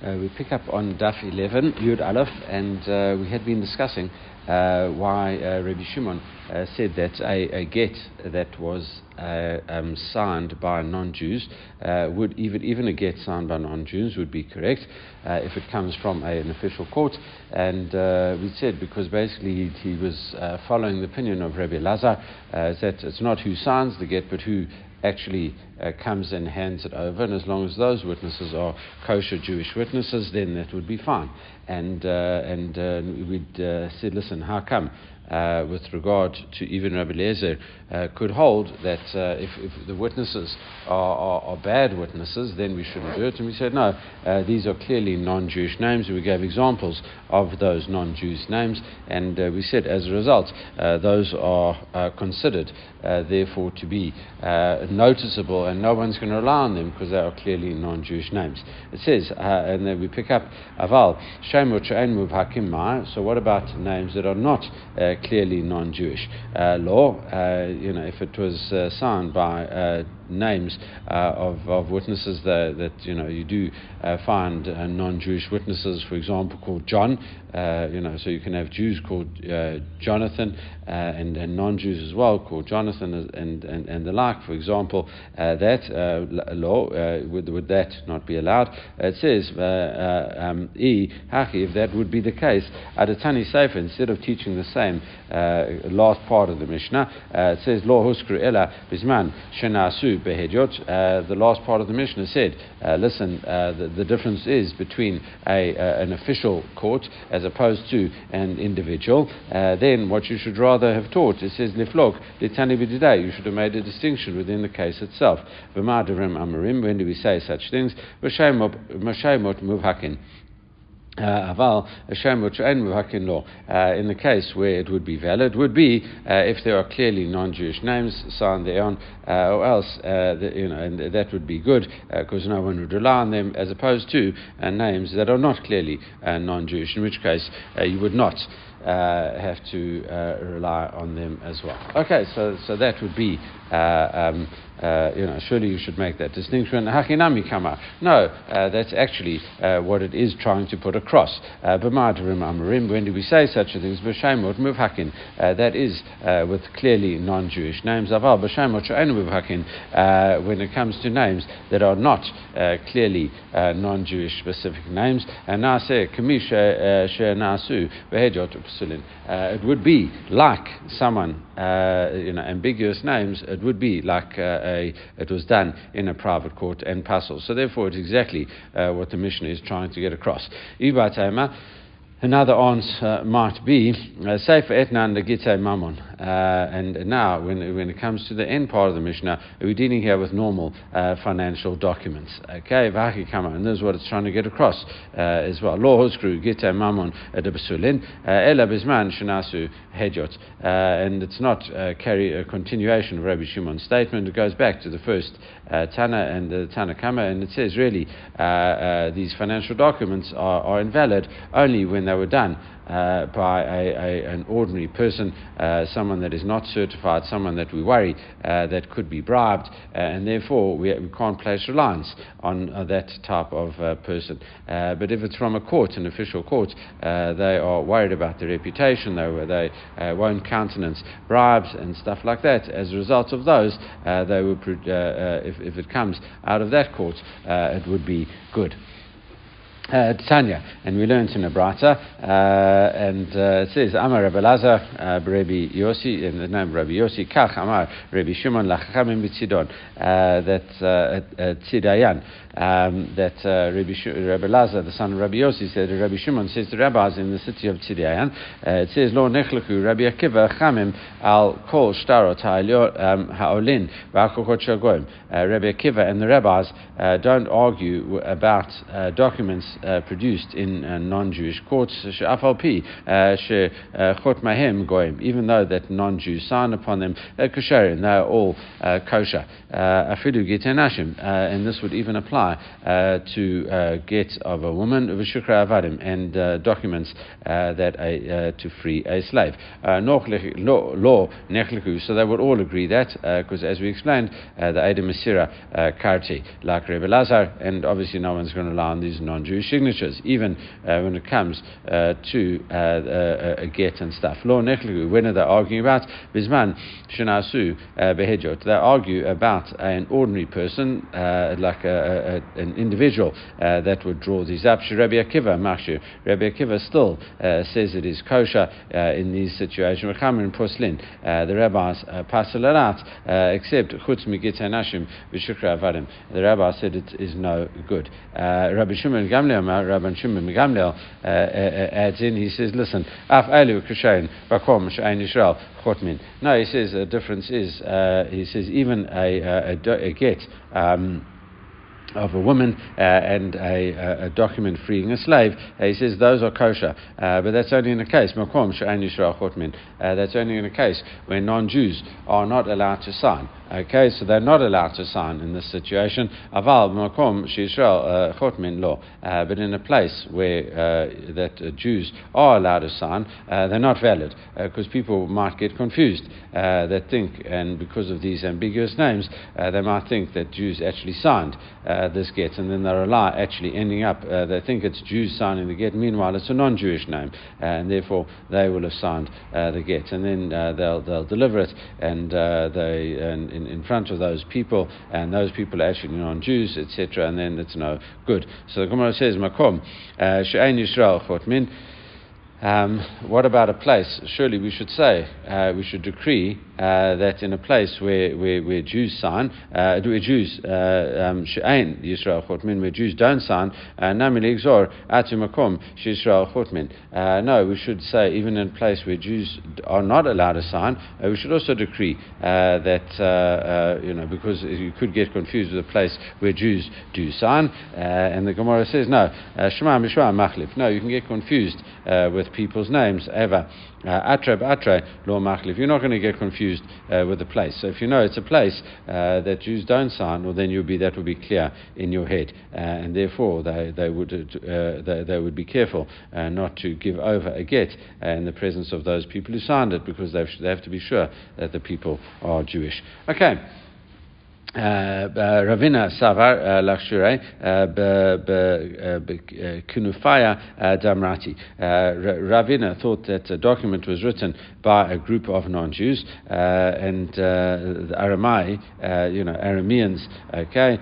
Uh, we pick up on Daf 11, Yud Aleph, and uh, we had been discussing uh, why uh, Rabbi Shimon uh, said that a, a, get that was uh, um, signed by non-Jews would even even a get signed by non-Jews would be correct if it comes from a, an official court. And we said because basically he, he was following the opinion of Rabbi Lazar that it's not who signs the get but who actually uh, comes and hands it over, and as long as those witnesses are kosher Jewish witnesses, then that would be fine. And uh, and uh, we'd uh, said, listen, how come? Uh, with regard to even Rabbi Eliezer, uh, could hold that uh, if, if, the witnesses are, are, are, bad witnesses, then we shouldn't do it. And we said, no, uh, these are clearly non Jewish names. We gave examples of those non Jewish names. And uh, we said, as a result, uh, those are considered, therefore, to be noticeable, and no one's going to rely on them because they are clearly non Jewish names. It says, and then we pick up Aval, Shemot Hakim So, what about names that are not clearly non-Jewish. Uh, law, uh, you know, if it was uh, signed by names uh, of, of witnesses that, that you know you do uh, find uh, non-Jewish witnesses, for example, called John. Uh, you know, so you can have Jews called uh, Jonathan uh, and, and non-Jews as well called Jonathan and, and, and the like. For example, that law would, would that not be allowed? it says um, e haki if that would be the case. Adatani Sefer instead of teaching the same last part of the Mishnah, it says law huskru ela bisman shenasu uh, the last part of the Mishnah said, uh, listen, uh, the, the, difference is between a, uh, an official court as opposed to an individual. Uh, then what you should rather have taught, it says, liflok, you should have made a distinction within the case itself. When do we say such things? Uh, aval. Uh, in the case where it would be valid, would be uh, if there are clearly non-Jewish names signed thereon, uh, or else uh, the, you know, and that would be good because no one would rely on them, as opposed to names that are not clearly non-Jewish. In which case, you would not. have to rely on them as well. Okay, so so that would be um, uh, you know, surely you should make that distinction. Hachinami kama. No, uh, that's actually uh, what it is trying to put across. Uh, amarim, when do we say such a thing as b'shaimot muvhakin? Uh, that is uh, with clearly non-Jewish names. Aval she'enu muvhakin, when it comes to names that are not clearly non-Jewish specific names. And nase kamisha. It would be like someone, you know, ambiguous names, it would be like a, it was done in a private court and pasul. So therefore, it's exactly uh, what the Mishnah is trying to get across. Another answer might be uh, Sefer Etnan Legite Mammon. Uh, and now, when, when it comes to the end part of the Mishnah, we're dealing here with normal uh, financial documents. Okay, and this is what it's trying to get across uh, as well. Law Huskru Gite Mammon de Besulin, uh, Ela Bisman Shinasu Hejot. Uh, and it's not carry a continuation of Rabbi Shimon's statement, it goes back to the first Tana and the Tana Kama, and it says really these financial documents are, are invalid only when they were done uh, by a, a, an ordinary person, uh, someone that is not certified, someone that we worry uh, that could be bribed, uh, and therefore we, we, can't place reliance on uh, that type of uh, person. but if it's from a court, an official court, they are worried about their reputation, they, they won't countenance bribes and stuff like that. As a result of those, they will, if, if it comes out of that court, it would be good uh, Tanya, and we learned in a brata, uh, and uh, it says, Amar Rabbi Lazar, uh, Rabbi Yossi, in the name of Rabbi Yossi, Kach Amar Rabbi Shimon Lachachamim B'Tzidon, uh, that uh, Tzidayan, um, that Rabbi, Sh- the son of Rabbi Yossi, said, Rabbi Shimon says to rabbis in the city of Tzidayan, it says, Lo nechlechu Rabbi Akiva Chamim al kol shtarot um, ha'olin v'akokot shagoim. Rabbi Akiva and the rabbis don't argue about documents uh, produced in uh, non-Jewish courts, she'afalpi, uh, she'chot uh, mahem goyim, even though that non-Jews sign upon them, uh, they're kosher, and they're all uh, kosher. Afidu gitenashim, and this would even apply to get of a woman, v'shukra avadim, and documents that a, to free a slave. Law nechliku, so they would all agree that, because as we explained, the Ada Masira Karti, like Rebbe Lazar, and obviously no one's going to rely on these non-Jewish signatures, even uh, when it comes uh, to uh, uh a get and stuff. Lo nechligu, when are they arguing about? Bisman shenasu uh, behejot. They argue about an ordinary person, uh, like a, a, an individual that would draw these up. Rabbi Akiva, Makshu. Rabbi Akiva still says it is kosher in these situations. in Puslin, the rabbis pass it out, except chutz migit hanashim v'shukra avadim. The rabbi said it is no good. Uh, Rabbi Shimon Gamliel, Rabbi Shimon Gamliel uh, uh, uh, adds in, he says, listen, af elu kushayin bakom she'ain Yisrael chotmin. No, he says the difference is, uh, he says even a, a, a get, um, of a woman uh, and a, a, document freeing a slave, uh, he says those are kosher. Uh, but that's only in a case, uh, that's only in a case where non-Jews are not allowed to sign. Okay, so they're not allowed to sign in this situation. Aval makom sheisrael uh, chotmin law, uh, but in a place where uh, that uh, Jews are allowed to sign, they're not valid because people might get confused. they think, and because of these ambiguous names, they might think that Jews actually signed this get, and then they rely actually ending up. they think it's Jews signing the get. Meanwhile, it's a non-Jewish name, and therefore they will have signed the get, and then they'll they'll deliver it, and they and in, in front of those people, and those people are actually non-Jews, etc., and then it's no good. So the Gemara says, Makom, uh, Yisrael Chotmin. Um, what about a place? Surely we should say, uh, we should decree uh, that in a place where, where, where Jews sign, uh, where Jews, uh, um, she'ain Yisrael chotmin, where Jews don't sign, uh, namili exor atu makom Yisrael chotmin. Uh, no, we should say even in a place where Jews are not allowed to sign, we should also decree that you know because you could get confused with a place where Jews do sign, and the Gemara says no, shema mishma machlif. No, you can get confused with people's names ever. Atre atre lo machlif. You're not going to get confused uh, with the place. So if you know it's a place uh, that Jews don't sign, well, then you'll be, that will be clear in your head. Uh, and therefore, they, they, would, uh, they, they, would be careful uh, not to give over a get in the presence of those people who signed it because they have to be sure that the people are Jewish. Okay. Uh, uh, Ravina Savar uh, Lakshure Kunufaya Damrati. Ravina thought that a document was written by a group of non-Jews uh, and uh, Aramai, uh, you know, Arameans, okay,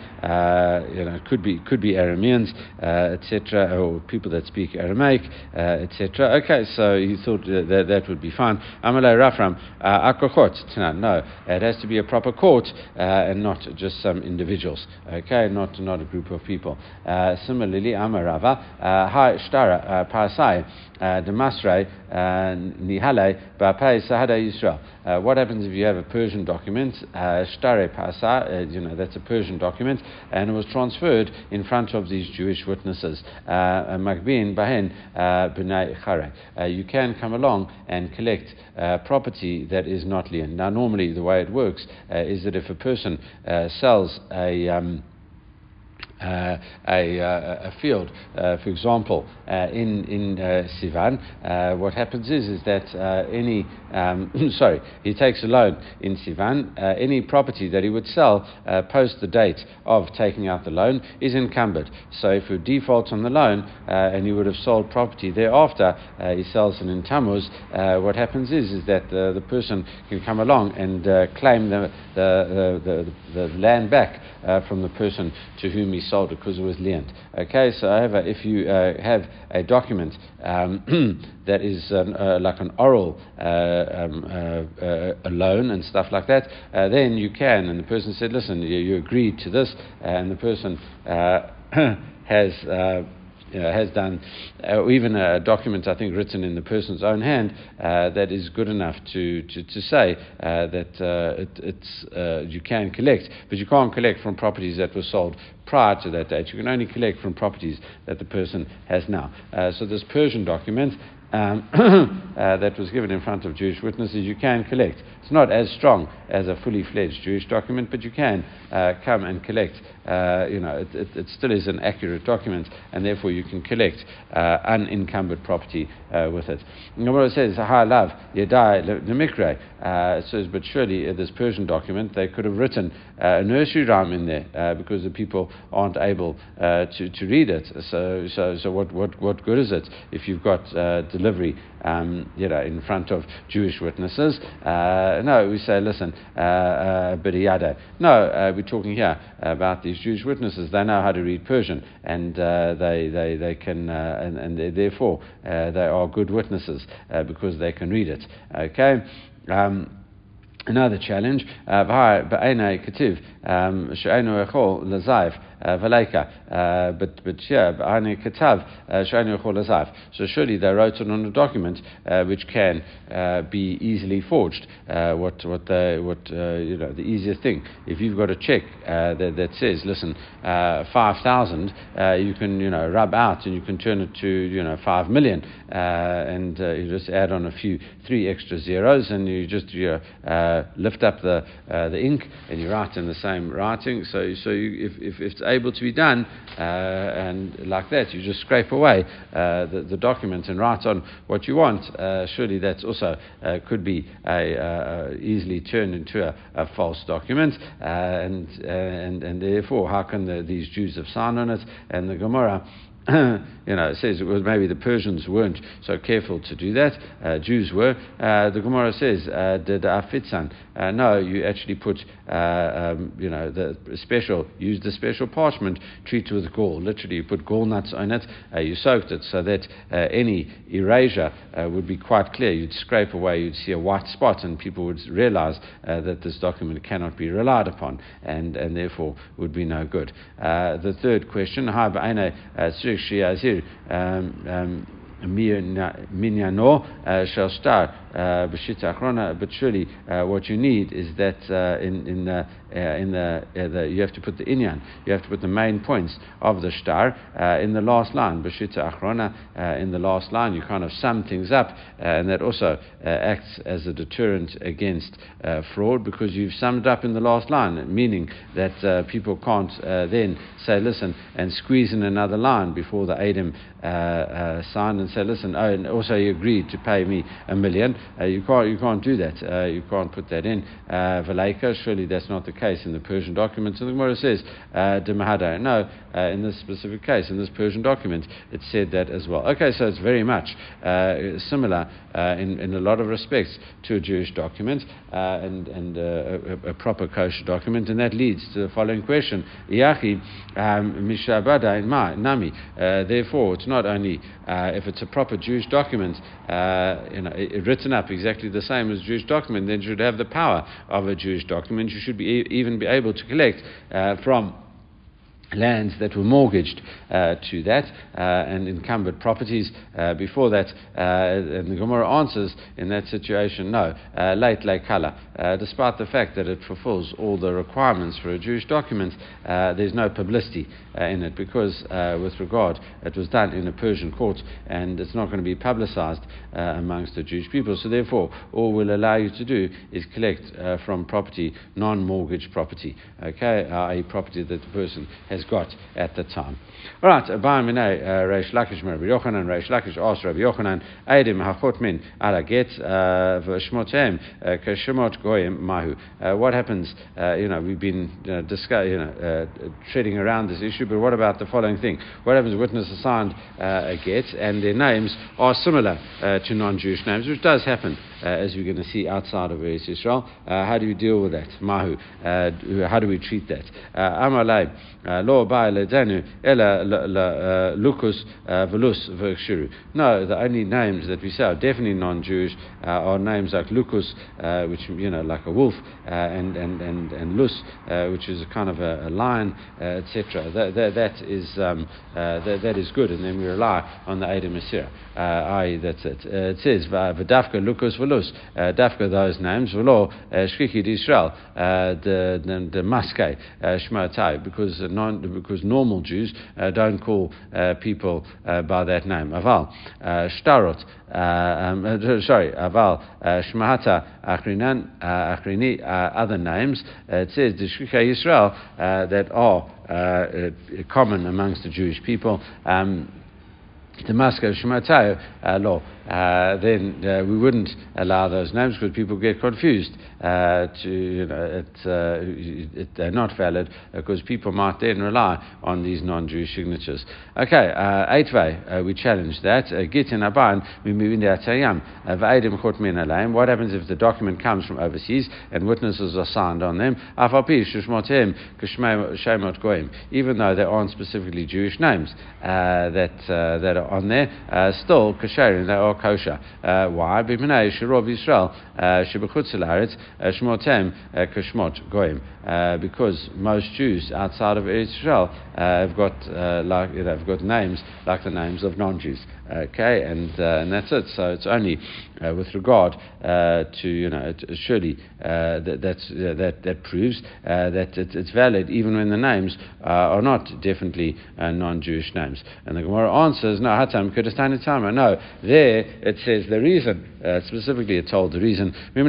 you know, could be could be Arameans, etc., or people that speak Aramaic, etc. Okay, so he thought that that would be fine. Amalei Rafram Akochot. No, it has to be a proper court and not not just some individuals, okay, not, not a group of people. Uh, similarly, Amarava, uh, Ha Shtara uh, Parasai, uh, Damasre, uh, Nihale, Bapai Sahada Yisrael. Uh, what happens if you have a Persian document, Shtare Parsa, you know, that's a Persian document, and it was transferred in front of these Jewish witnesses. Magbin Bahen B'nai Chare. You can come along and collect property that is not lien. Now, normally the way it works is that if a person uh, sells a um, uh, a, uh, a, field. Uh, for example, uh, in in uh, Sivan, uh, what happens is is that any um, sorry, he takes a loan in Sivan. any property that he would sell post the date of taking out the loan is encumbered. So if he defaults on the loan and he would have sold property thereafter, he sells it in Tammuz. what happens is is that the, the person can come along and claim the the, the, the, the land back from the person to whom he sold it because it was lent. Okay, so however, if you uh, have a document um, that is uh, like an oral uh, um, uh, uh, loan and stuff like that, then you can. And the person said, listen, you, you agreed to this, and the person has know, has done, uh, even a document I think written in the person's own hand uh, that is good enough to, to, to say uh, that uh, it, it's, uh, you can collect, but you can't collect from properties that were sold prior to that date. You can only collect from properties that the person has now. Uh, so this Persian document um, uh, that was given in front of Jewish witnesses, you can collect. It's not as strong as a fully fledged Jewish document, but you can uh, come and collect. Uh, you know, it, it, it, still is an accurate document, and therefore you can collect uh, unencumbered property uh, with it. Gemara says, "Ha love yedai lemikre." Uh, it says, but surely this Persian document they could have written a nursery rhyme in there because the people aren't able to, to read it. So, so, so what, what, what good is it if you've got delivery um, you know, in front of Jewish witnesses. No, we say, listen, uh, uh, No, uh, we're talking here about these Jewish witnesses. They know how to read Persian, and uh, they, they, they can, uh, and, and therefore they are good witnesses because they can read it. Okay. Um, Another challenge, uh, um, echol lazayv, uh, Valeka. Uh, but but yeah, uh, So surely they wrote it on a document uh, which can uh, be easily forged. what what the what you know the easiest thing. If you've got a check that, that says, listen, five thousand, you can you know rub out and you can turn it to you know five million, and you just add on a few three extra zeros and you just you lift up the the ink and you write in the same writing. So so you, if, if, if it's able to be done, uh, and like that, you just scrape away uh, the, the, document and write on what you want. Uh, surely that also uh, could be a, easily turned into a, a false document, uh, and, and, and therefore, how can the, these Jews have signed on it? And the Gemara you know, it says was maybe the Persians weren't so careful to do that. Uh, Jews were. Uh, the Gemara says, uh, "Did afitzan?" Uh, no, you actually put, uh, um, you know, the special, Used the special parchment, treated with gall. Literally, you put gall nuts on it. You soaked it so that any erasure would be quite clear. You'd scrape away, you'd see a white spot, and people would realize that this document cannot be relied upon, and and therefore would be no good. the third question, Shri um, um, Minyano shall start b'shita achrona. But surely uh, what you need is that uh, in in the uh, in the, the, you have to put the inyan, you have to put the main points of the star in the last line b'shita achrona. in the last line, you kind of sum things up, and that also acts as a deterrent against fraud because you've summed up in the last line, meaning that people can't then say, listen, and squeeze in another line before the Adam uh, uh, sign and say, listen, oh, and also you agreed to pay me a million. Uh, you, can't, you can't do that. Uh, you can't put that in. Uh, surely that's not the case in the Persian documents. And the Gemara says, uh, Demahada. No, uh, in this specific case, in this Persian document, it said that as well. Okay, so it's very much uh, similar in, in a lot of respects to a Jewish document and, and a, a, proper kosher document. And that leads to the following question. Yachi, um, Mishabada in Nami. Therefore, it's not only if it's a proper Jewish document, you know, written up exactly the same as Jewish document, then you should have the power of a Jewish document. You should be even be able to collect uh, from lands that were mortgaged uh, to that uh, and encumbered properties uh, before that. Uh, and the Gemara answers in that situation, no, uh, late late kala. Uh, despite the fact that it fulfills all the requirements for a Jewish document, there's no publicity in it because, with regard, it was done in a Persian court and it's not going to be publicized amongst the Jewish people. So, therefore, all we'll allow you to do is collect from property, non mortgage property, okay, a property that the person has has got at the time. All right, Abayim Minay, uh, Reish Lakish Rabbi Yochanan, Reish Lakish asked Rabbi Yochanan, Eidim Hachot Min Ala Get uh, V'Shmotem uh, Keshemot Goyim Mahu. What happens, you know, we've been you discuss, you know, treading around this issue, but what about the following thing? What happens, witnesses signed a get and their names are similar to non-Jewish names, which does happen uh, as we're going to see outside of Eretz Israel. Uh, how do you deal with that? Mahu. Uh, how do we treat that? Uh, uh, lucus uh, velus v'kshiru. No, the only names that we say are definitely non-Jewish uh, are names like Lucus, uh, which you know, like a wolf, uh, and and and and Lus, which is a kind of a, a lion, etc. That, that, that is um, that, that is good, and then we rely on the Adam Asir. I that's it. it says v'dafka Lucas v'Lus, dafka those names v'lo shkiki Israel, the maskei shmatai, because non because normal Jews don't call people by that name. Aval shtarot. Um, sorry, Aval, uh, Shmahata, Achrinan, uh, Achrini, uh, other names, it says the Shkika Yisrael that are common amongst the Jewish people. Um, Moscow Shematayo law uh, then uh, we wouldn't allow those names because people get confused. Uh, to, you know, it, uh, it, they're not valid because people might then rely on these non-Jewish signatures. Okay, Eitvei, uh, we challenge that. Git in Aban, we move in the Atayam. What happens if the document comes from overseas and witnesses are signed on them? Even though there aren't specifically Jewish names that, that are on there, still, they are kosher. Uh, why? B'minay shirov Yisrael uh, shebechutz laaretz uh, shmotem kashmot goyim. Because most Jews outside of Israel have got like have got names like the names of non-Jews. Okay, and and that's it. So it's only with regard to you know surely that that's, that that proves that it's valid even when the names are not definitely non-Jewish names. And the Gemara answers, no, Hatam Kurdistan No, there it says the reason, uh, specifically it told the reason, uh,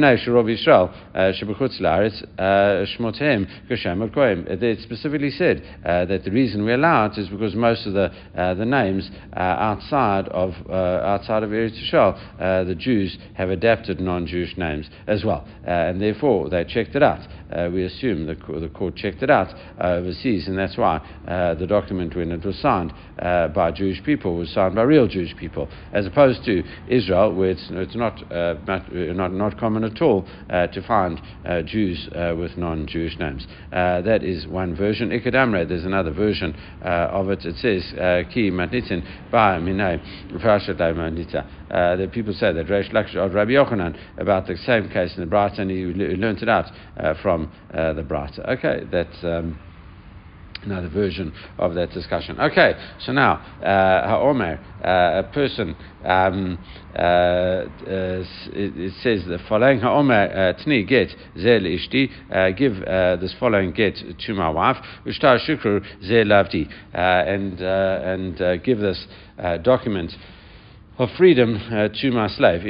uh, it specifically said uh, that the reason we allow it is because most of the, uh, the names uh, outside of uh, outside of Eretz Yisrael, uh, the Jews have adapted non-Jewish names as well, uh, and therefore they checked it out. We assume the, the court checked it out overseas, and that's why the document, when it was signed by Jewish people, was signed by real Jewish people, as opposed to Israel, where it's, it's not, uh, not, not common at all uh, to find uh, Jews uh, with non Jewish names. Uh, that is one version. Ikadamre, there's another version of it. It says, Ki matnitin ba minay The people say that Reish Lakish of Rabbi Yochanan about the same case in the Brata, and he learned it out from the Brata. Okay, that's. Um, another version of that discussion. Okay, so now, uh, Ha'omer, uh, a person, um, uh, uh it, it, says the following, Ha'omer, uh, tni get zel ishti, uh, give this following get to my wife, ushtar shukru zel lavdi, and, and give this document of freedom uh, to my slave.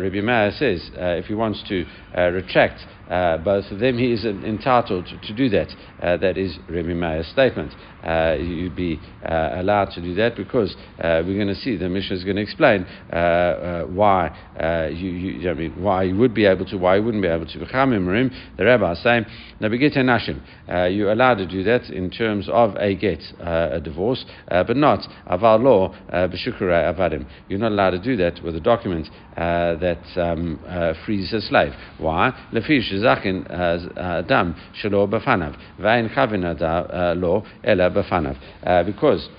Rabbi Meir says uh, if he wants to uh, retract uh, both of them, he is entitled to, to do that. Uh, that is Rabbi Meir's statement. Uh, you'd be uh, allowed to do that because uh, we're going to see the Mishnah is going to explain uh, why you, you, I mean, why you would be able to, why you wouldn't be able to. The rabbi is saying. You're allowed to do that in terms of a get, a divorce, but not law. You're not allowed to do that with a document Uh, that um, uh, frees a slave. Why? zakin adam uh, shelo bafanav vayin chavin lo ela bafanav because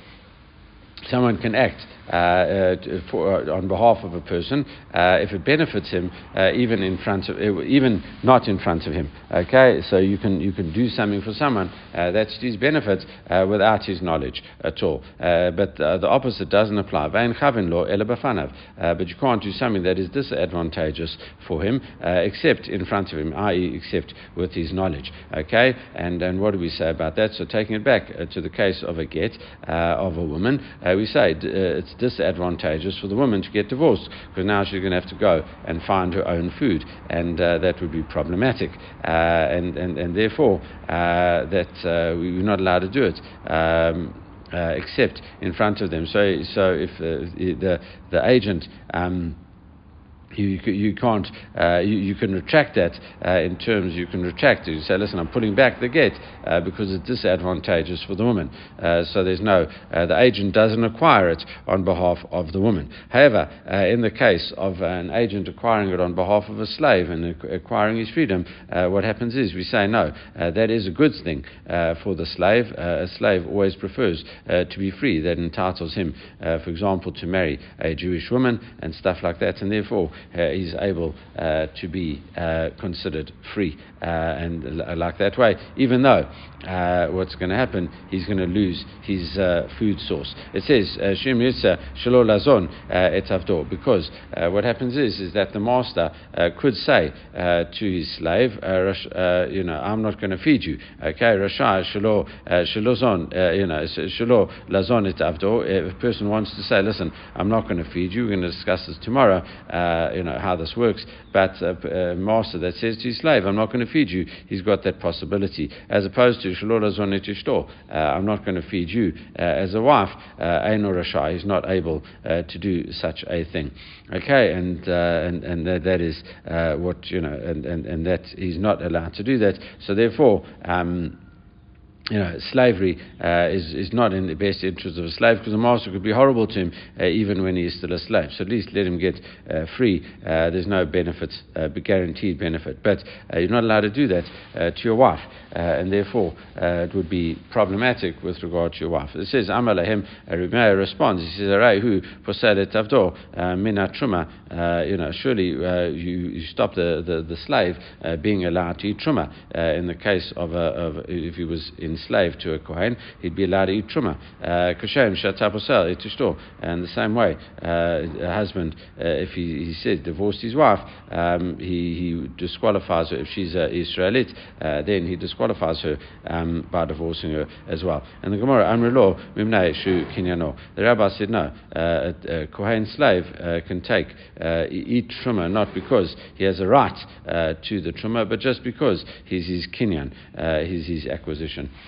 someone can act uh, uh, for, uh, on behalf of a person uh, if it benefits him, uh, even in front of, uh, even not in front of him. Okay, so you can you can do something for someone that's his benefit without his knowledge at all. but the opposite doesn't apply. But you can't do something that is disadvantageous for him except in front of him, i.e., except with his knowledge. Okay, and and what do we say about that? So taking it back to the case of a get of a woman, we say it's disadvantageous for the woman to get divorced because now she's going to have to go and find her own food, and uh, that would be problematic. Uh, and, and, and therefore, uh, that uh, we're not allowed to do it. Um, uh, except in front of them. So, so if the the agent um, you, you can't, uh, you, you, can retract that uh, in terms, you can retract it. You say, listen, I'm pulling back the get uh, because it's disadvantageous for the woman. Uh, so there's no, uh, the agent doesn't acquire it on behalf of the woman. However, uh, in the case of an agent acquiring it on behalf of a slave and acquiring his freedom, what happens is we say, no, that is a good thing for the slave. a slave always prefers to be free. That entitles him, for example, to marry a Jewish woman and stuff like that, and therefore uh, he's able uh, to be uh, considered free uh, and uh, like that way, even though uh, what's going to happen, he's going to lose his food source. It says, Shem Shalol Lazon et Avdor, because what happens is, is that the master could say to his slave, you know, I'm not going to feed you. Okay, Rasha Shalol Shalozon, you know, Lazon. If a person wants to say, listen, I'm not going to feed you, we're going to discuss this tomorrow. Uh, you know how this works. But a, a master that says to his slave, "I'm not going to feed you," he's got that possibility, as opposed to uh, I'm not going to feed you uh, as a wife. Einor uh, he's not able uh, to do such a thing. Okay, and uh, and and that, that is what you know, and, and and that he's not allowed to do that. So therefore. Um, you know, slavery uh, is, is not in the best interest of a slave because the master could be horrible to him uh, even when he is still a slave. So at least let him get uh, free. Uh, there's no benefit, uh, guaranteed benefit. But uh, you're not allowed to do that to your wife, and therefore it would be problematic with regard to your wife. It says, Amalahem, Rimea responds, he says, Arai posedet avdo, mina truma, you know, surely you, you stop the, the, the slave being allowed to eat truma. in the case of, a, of if he was in enslaved to a Kohen, he'd be allowed to eat truma. Uh, Kashem shatabosel itishto. And the same way, uh, a husband, uh, if he, he said divorced his wife, um, he, he disqualifies her. If she's an Israelite, uh, then he disqualifies her um, by divorcing her as well. And the Gemara, Amrilo, Mimnei Shu Kinyano. The rabbi said no, uh, a, a Kohen slave uh, can take, eat truma, not because he has a right to the truma, but just because he's his kinyan, he's his acquisition.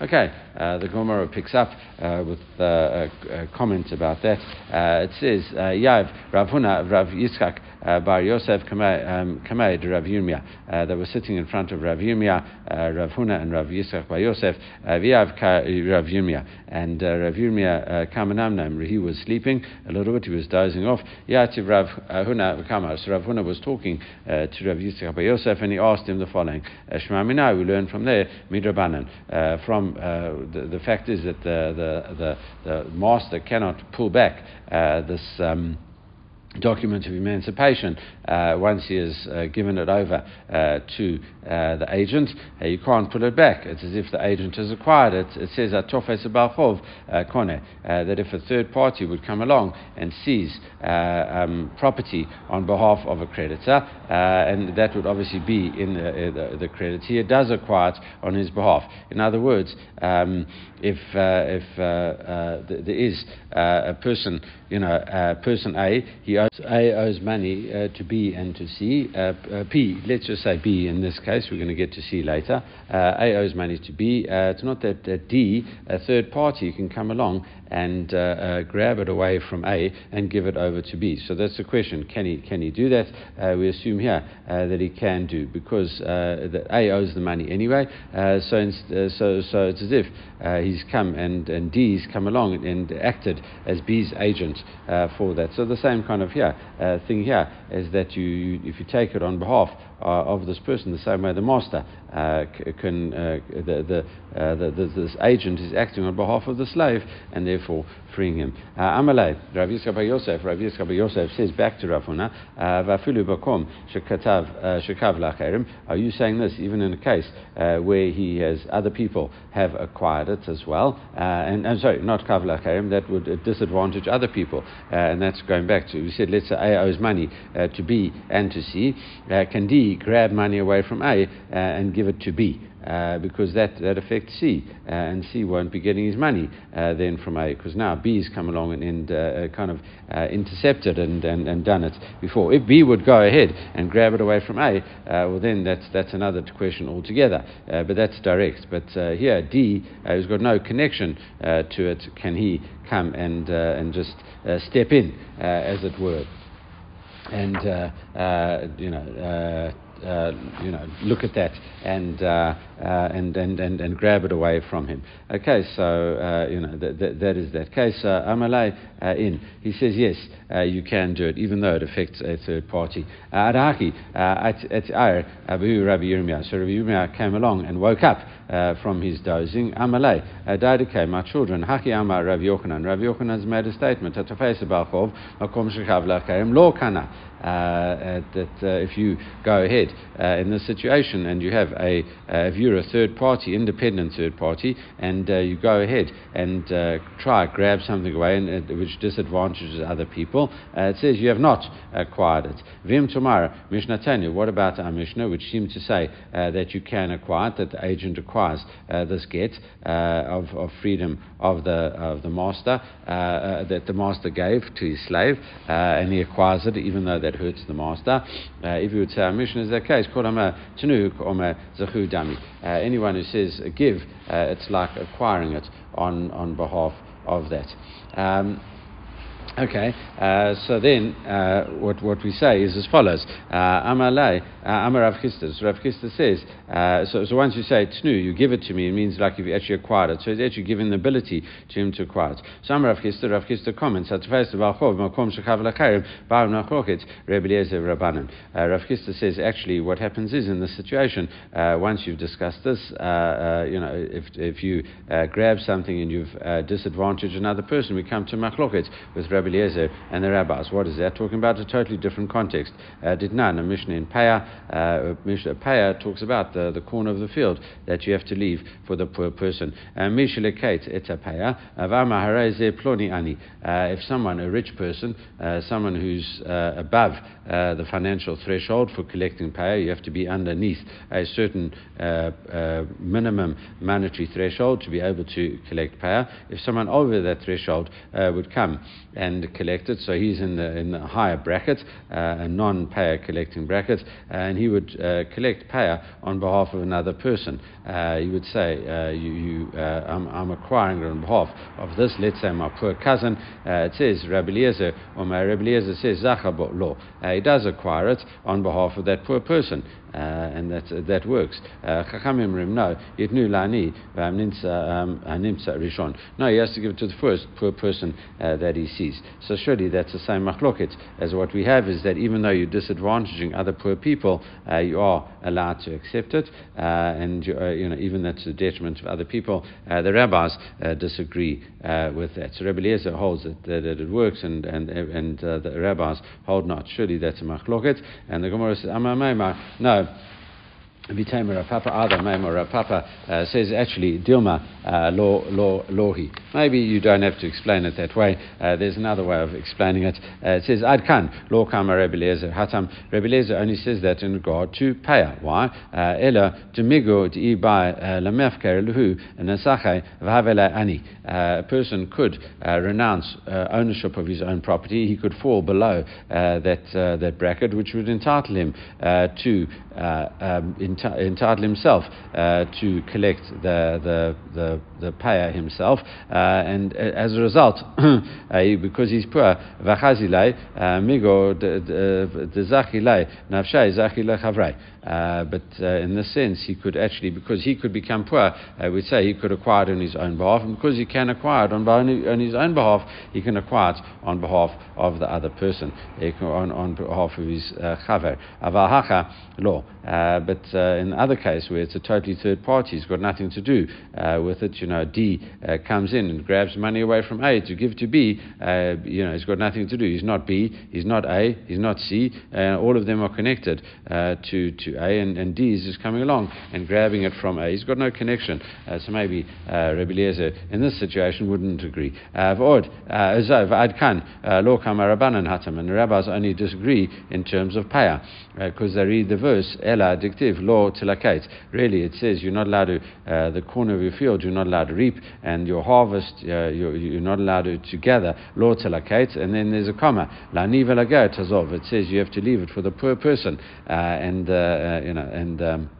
Okay, uh, the Gemara picks up uh, with uh, a, a, comment about that. Uh, it says, uh, Yav Rav Huna Rav Yitzchak uh, Bar Yosef Kamed um, Rav Yirmiyah. They were sitting in front of Rav Yirmiyah, Rav Huna and Rav Yitzchak Bar Yosef, Viav Rav Yirmiyah. And Rav Yirmiyah Kamanamnam, he was sleeping a little bit, he was dozing off. Yativ Rav Huna Kamar. So Rav Huna was talking to Rav Yitzchak Bar Yosef and he asked him the following Shema we learn from there, Midrabanan. From Um, uh, the, the fact is that the, the, the, the master cannot pull back uh, this. Um, document of emancipation uh, once he has uh, given it over uh, to uh, the agent. Uh, you can't put it back. It's as if the agent has acquired it. It says at Tofes Balchov uh, Kone that if a third party would come along and seize um, property on behalf of a creditor, and that would obviously be in the, the, the creditor, it does acquire it on his behalf. In other words, um, if if th- there is a person, you know, person A, he owes, A owes money to B and to C. P, let's just say B in this case we're going to get to C later. Uh, A owes money to B. Uh, it's not that uh, D, a third party, can come along and uh, uh, grab it away from A and give it over to B. So that's the question: Can he can he do that? Uh, we assume here that he can do because the A owes the money anyway. so so so it's as if he's come and and D's come along and acted as B's agent for that. So the same kind of here thing here is that you, you if you take it on behalf of this person, the same way the master uh, can uh, the, the, uh, the, this agent is acting on behalf of the slave and therefore freeing him. Uh, Amalei, Rav Yitzchak Yosef, Rav Yitzchak Yosef says back to Rav Huna, uh, Vafilu bakom shekav lacherim. Are you saying this even in a case where he has other people have acquired it as well? Uh, and I'm sorry, not kav lacherim. That would uh, disadvantage other people, uh, and that's going back to we said let's say A owes money to B and to C. can D grab money away from A and give it to B. Uh, because that, that affects C, uh, and C won't be getting his money uh, then from A, because now B's come along and, and uh, kind of uh, intercepted and, and, and done it before. If B would go ahead and grab it away from A, well then that's, that's another question altogether, but that's direct. But here, D, who's got no connection to it, can he come and, and just step in, as it were? and uh, uh, you know. Uh, you know, look at that and, uh, uh, and, and, and, and grab it away from him. Okay, so, uh, you know, that, that, that is that case. Uh, Amalei uh, in, he says, yes, you can do it, even though it affects a third party. Araki, at Rabbi Yirmiyah. So Rabbi Yirmiyah came along and woke up Uh, from his dozing. Amalei, uh, Daidike, my children, Haki Amar Rabbi Yochanan. Rabbi Yochanan has made a statement, at the face of Balchov, Makom Shekav Lachem, Lo Kana. Uh, uh, that uh, if you go ahead uh, in this situation and you have a, if you're a third party, independent third party, and you go ahead and try grab something away and, which disadvantages other people, it says you have not acquired it. Vim tomorrow, Mishnah Tanya, what about our Mishnah, which seems to say that you can acquire it, that the agent acquires this get of, of freedom of the, of the master, that the master gave to his slave, and he acquires it even though that hurts the master. Uh, if you would say our Mishnah is that case. Uh, anyone who says give, uh, it's like acquiring it on, on behalf of that. Um, Okay, uh, so then uh, what, what we say is as follows. Uh, Amalei, uh, Amar Rav Chisda. So Rav Chisda says, uh, so, so once you say tnu, you give it to me, it means like you've actually acquired it. So it's actually given the ability to him to acquire it. So Amar Rav Chisda, Rav Chisda comments, Atfais Balchov, Makom Nachrochit, Rebbe Eliezer Rabbanan. Uh, Rav Chisda says, actually, what happens is in this situation, once you've discussed this, you know, if, if you grab something and you've disadvantaged another person, we come to Machloket with Eliezer and the rabbis. What is that talking about? A totally different context. Uh, did not a Mishnah in Paya, uh, Mishnah Paya talks about the, the corner of the field that you have to leave for the poor person. Uh, Mishle Kate etapaya ploni ani. Uh, if someone, a rich person, uh, someone who's uh, above the financial threshold for collecting paya, you have to be underneath a certain minimum monetary threshold to be able to collect paya. If someone over that threshold would come and collect it, so he's in the, in the higher bracket, uh, a non-payer collecting bracket, and he would uh, collect payer on behalf of another person. Uh, he would say, uh, you, you, uh, I'm, I'm, acquiring on behalf of this, let's say my poor cousin. Uh, it says Rabbi Eliezer, or my Rabbi Eliezer says Zachabot law. he does acquire it on behalf of that poor person. Uh, and that uh, that works. Uh, Chachamim rim no lani um, rishon. No, he has to give it to the first poor person uh, that he sees. So surely that's the same machloket as what we have is that even though you're disadvantaging other poor people, uh, you are allowed to accept it, uh, and you, know even that's a detriment of other people. the rabbis disagree with that. So Rabbi Eliezer holds that, that, that, it works, and and and the rabbis hold not. Surely that's a machloket, and the Gemara says, no. Papa Adam Papa uh, says actually Dilma uh, law law lohi. Maybe you don't have to explain it that way. Uh, there's another way of explaining it. Uh, it says Ad kan law kama Hatam Rebbe only says that in regard to paya. Why? Uh, Ela demigo di by uh, lamefker luhu nasache v'havela ani. A person could renounce ownership of his own property. He could fall below that that bracket, which would entitle him to um, enti- entitle himself uh, to collect the, the, the, the payer himself, uh, and uh, as a result, because he's poor, v'chazilei migo dezachilei nafshai zachilei chavrai. Uh, but uh, in this sense, he could actually, because he could become poor, I would say he could acquire it on his own behalf, and because he can acquire it on, on his own behalf, he can acquire it on behalf of the other person, on, on behalf of his uh, chaver. Avahacha law. Uh, but uh, in the other case, where it's a totally third party, he's got nothing to do uh, with it, you know, D comes in and grabs money away from A to give to B, you know, he's got nothing to do. He's not B, he's not A, he's not C, all of them are connected to, to A, and, and D is just coming along and grabbing it from A. He's got no connection. Uh, so maybe uh, Rebbe Eliezer in this situation wouldn't agree. V'od, Azov, Ad Kan, Lo Kama Hatam, and the rabbis only disagree in terms of paya, because they read the verse, Ela Dictiv, Lo Tilakait. Really, it says you're not allowed to, uh, the corner of your field, you're not allowed to reap, and your harvest, uh, you're, you're, not allowed to, gather, Lo Tilakait, and then there's a comma, La Niva Tazov. It says you have to leave it for the poor person, uh, and uh, you know, and um,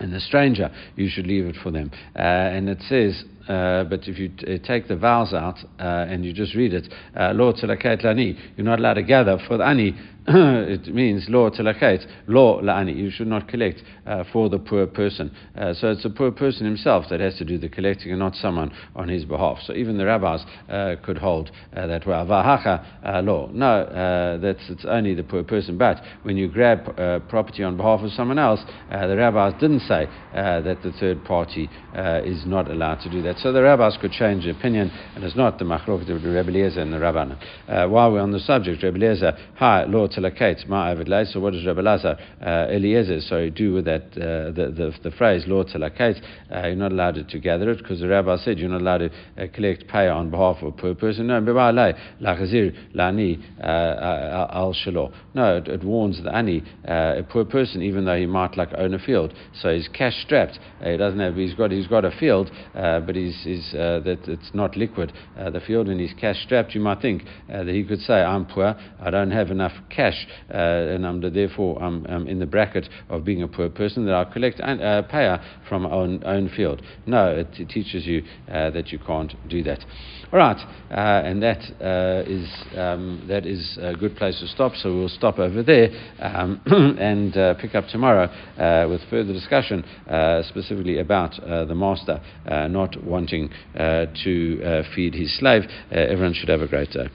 and the stranger, you should leave it for them. Uh, and it says uh, but if you t- take the vowels out and you just read it, lo telaket lani, you're not allowed to gather for the ani it means law telachet, law la'ani. You should not collect uh, for the poor person. Uh, so it's the poor person himself that has to do the collecting and not someone on his behalf. So even the rabbis uh, could hold uh, that way. Vahacha uh. No, uh, that's it's only the poor person. But when you grab property on behalf of someone else, the rabbis didn't say that the third party is not allowed to do that. So the rabbis could change the opinion, and it's not the machlok of the Rebbe Eliezer and the Rabbanan. while we're on the subject, Rebbe Eliezer, hi, law telakate ma'avid So what does Rabbi Lazar uh, Eliezer sorry do with that uh, the, the, the phrase law telakate? Uh, you're not allowed to gather it because the rabbi said you're not allowed to uh, collect pay on behalf of a poor person. No, lani uh, uh, al shalo. No, it, it, warns the ani a poor person even though he might like own a field. So he's cash strapped. he doesn't have he's got he's got a field, but he's, he's that it's not liquid. the field and he's cash strapped. You might think that he could say I'm poor. I don't have enough cash uh, and I'm therefore I'm, I'm, in the bracket of being a poor person that I collect an, uh, payer from my own, own field. No, it, it teaches you uh, that you can't do that. All right, uh, and that uh, is um, that is a good place to stop. So we'll stop over there um, and uh, pick up tomorrow with further discussion, specifically about the master not wanting uh, to uh, feed his slave. Uh, everyone should have a great day.